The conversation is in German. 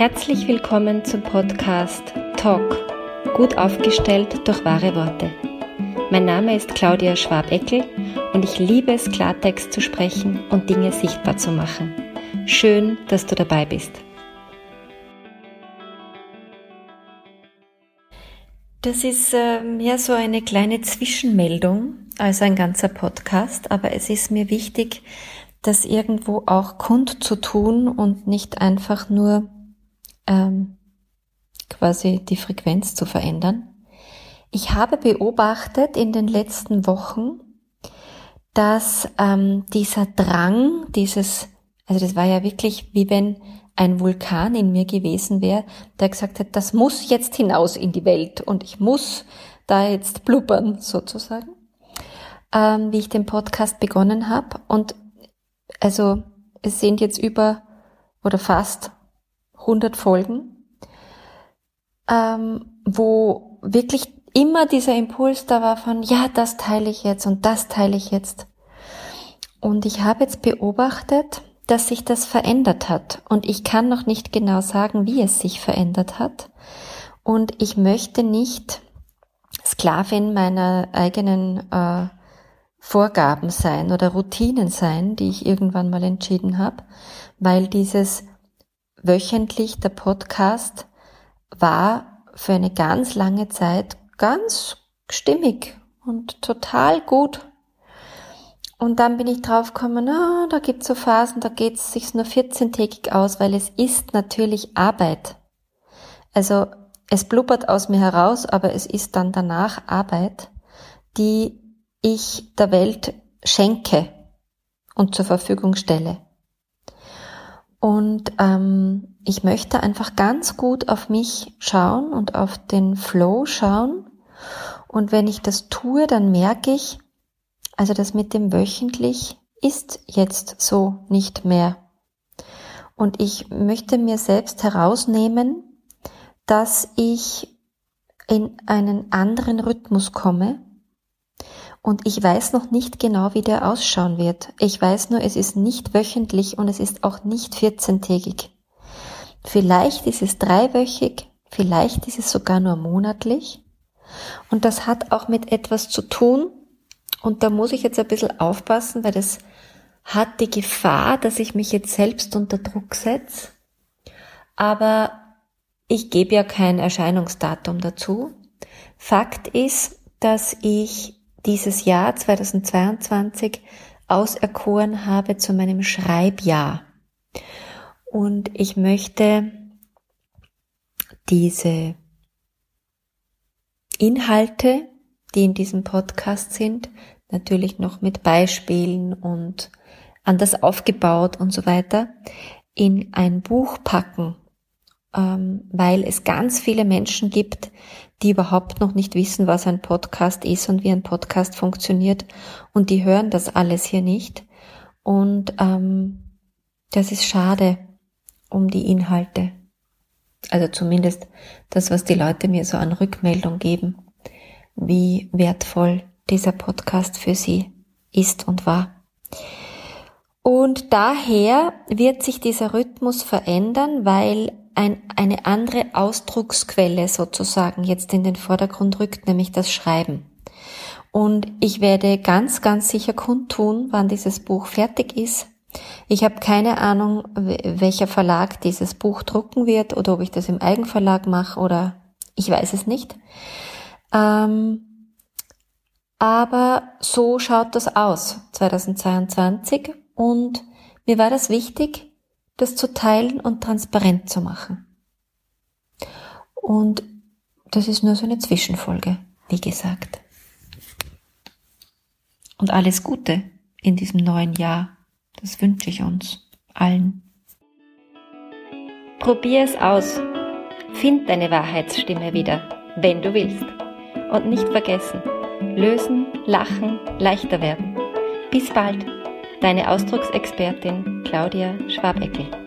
Herzlich willkommen zum Podcast Talk, gut aufgestellt durch wahre Worte. Mein Name ist Claudia Schwabeckel und ich liebe es, Klartext zu sprechen und Dinge sichtbar zu machen. Schön, dass du dabei bist. Das ist mehr so eine kleine Zwischenmeldung als ein ganzer Podcast, aber es ist mir wichtig, das irgendwo auch kund zu tun und nicht einfach nur ähm, quasi die Frequenz zu verändern. Ich habe beobachtet in den letzten Wochen, dass ähm, dieser Drang, dieses, also das war ja wirklich wie wenn ein Vulkan in mir gewesen wäre, der gesagt hat, das muss jetzt hinaus in die Welt und ich muss da jetzt blubbern sozusagen, ähm, wie ich den Podcast begonnen habe. Und also es sind jetzt über oder fast 100 Folgen, ähm, wo wirklich immer dieser Impuls da war von, ja, das teile ich jetzt und das teile ich jetzt. Und ich habe jetzt beobachtet, dass sich das verändert hat. Und ich kann noch nicht genau sagen, wie es sich verändert hat. Und ich möchte nicht Sklavin meiner eigenen äh, Vorgaben sein oder Routinen sein, die ich irgendwann mal entschieden habe, weil dieses wöchentlich der Podcast war für eine ganz lange Zeit ganz stimmig und total gut. Und dann bin ich draufgekommen, oh, da gibt's so Phasen, da geht's sich nur 14-tägig aus, weil es ist natürlich Arbeit. Also es blubbert aus mir heraus, aber es ist dann danach Arbeit, die ich der Welt schenke und zur Verfügung stelle. Und ähm, ich möchte einfach ganz gut auf mich schauen und auf den Flow schauen. Und wenn ich das tue, dann merke ich, also das mit dem wöchentlich ist jetzt so nicht mehr. Und ich möchte mir selbst herausnehmen, dass ich in einen anderen Rhythmus komme, und ich weiß noch nicht genau, wie der ausschauen wird. Ich weiß nur, es ist nicht wöchentlich und es ist auch nicht 14-tägig. Vielleicht ist es dreiwöchig, vielleicht ist es sogar nur monatlich. Und das hat auch mit etwas zu tun. Und da muss ich jetzt ein bisschen aufpassen, weil das hat die Gefahr, dass ich mich jetzt selbst unter Druck setze. Aber ich gebe ja kein Erscheinungsdatum dazu. Fakt ist, dass ich dieses Jahr 2022 auserkoren habe zu meinem Schreibjahr. Und ich möchte diese Inhalte, die in diesem Podcast sind, natürlich noch mit Beispielen und anders aufgebaut und so weiter, in ein Buch packen, ähm, weil es ganz viele Menschen gibt, die überhaupt noch nicht wissen, was ein Podcast ist und wie ein Podcast funktioniert und die hören das alles hier nicht. Und ähm, das ist schade um die Inhalte. Also zumindest das, was die Leute mir so an Rückmeldung geben, wie wertvoll dieser Podcast für sie ist und war. Und daher wird sich dieser Rhythmus verändern, weil ein, eine andere Ausdrucksquelle sozusagen jetzt in den Vordergrund rückt, nämlich das Schreiben. Und ich werde ganz, ganz sicher kundtun, wann dieses Buch fertig ist. Ich habe keine Ahnung, welcher Verlag dieses Buch drucken wird oder ob ich das im Eigenverlag mache oder ich weiß es nicht. Ähm, aber so schaut das aus 2022 und mir war das wichtig, das zu teilen und transparent zu machen. Und das ist nur so eine Zwischenfolge, wie gesagt. Und alles Gute in diesem neuen Jahr, das wünsche ich uns allen. Probier es aus. Find deine Wahrheitsstimme wieder, wenn du willst. Und nicht vergessen, lösen, lachen, leichter werden. Bis bald, deine Ausdrucksexpertin Claudia Schwabeckel.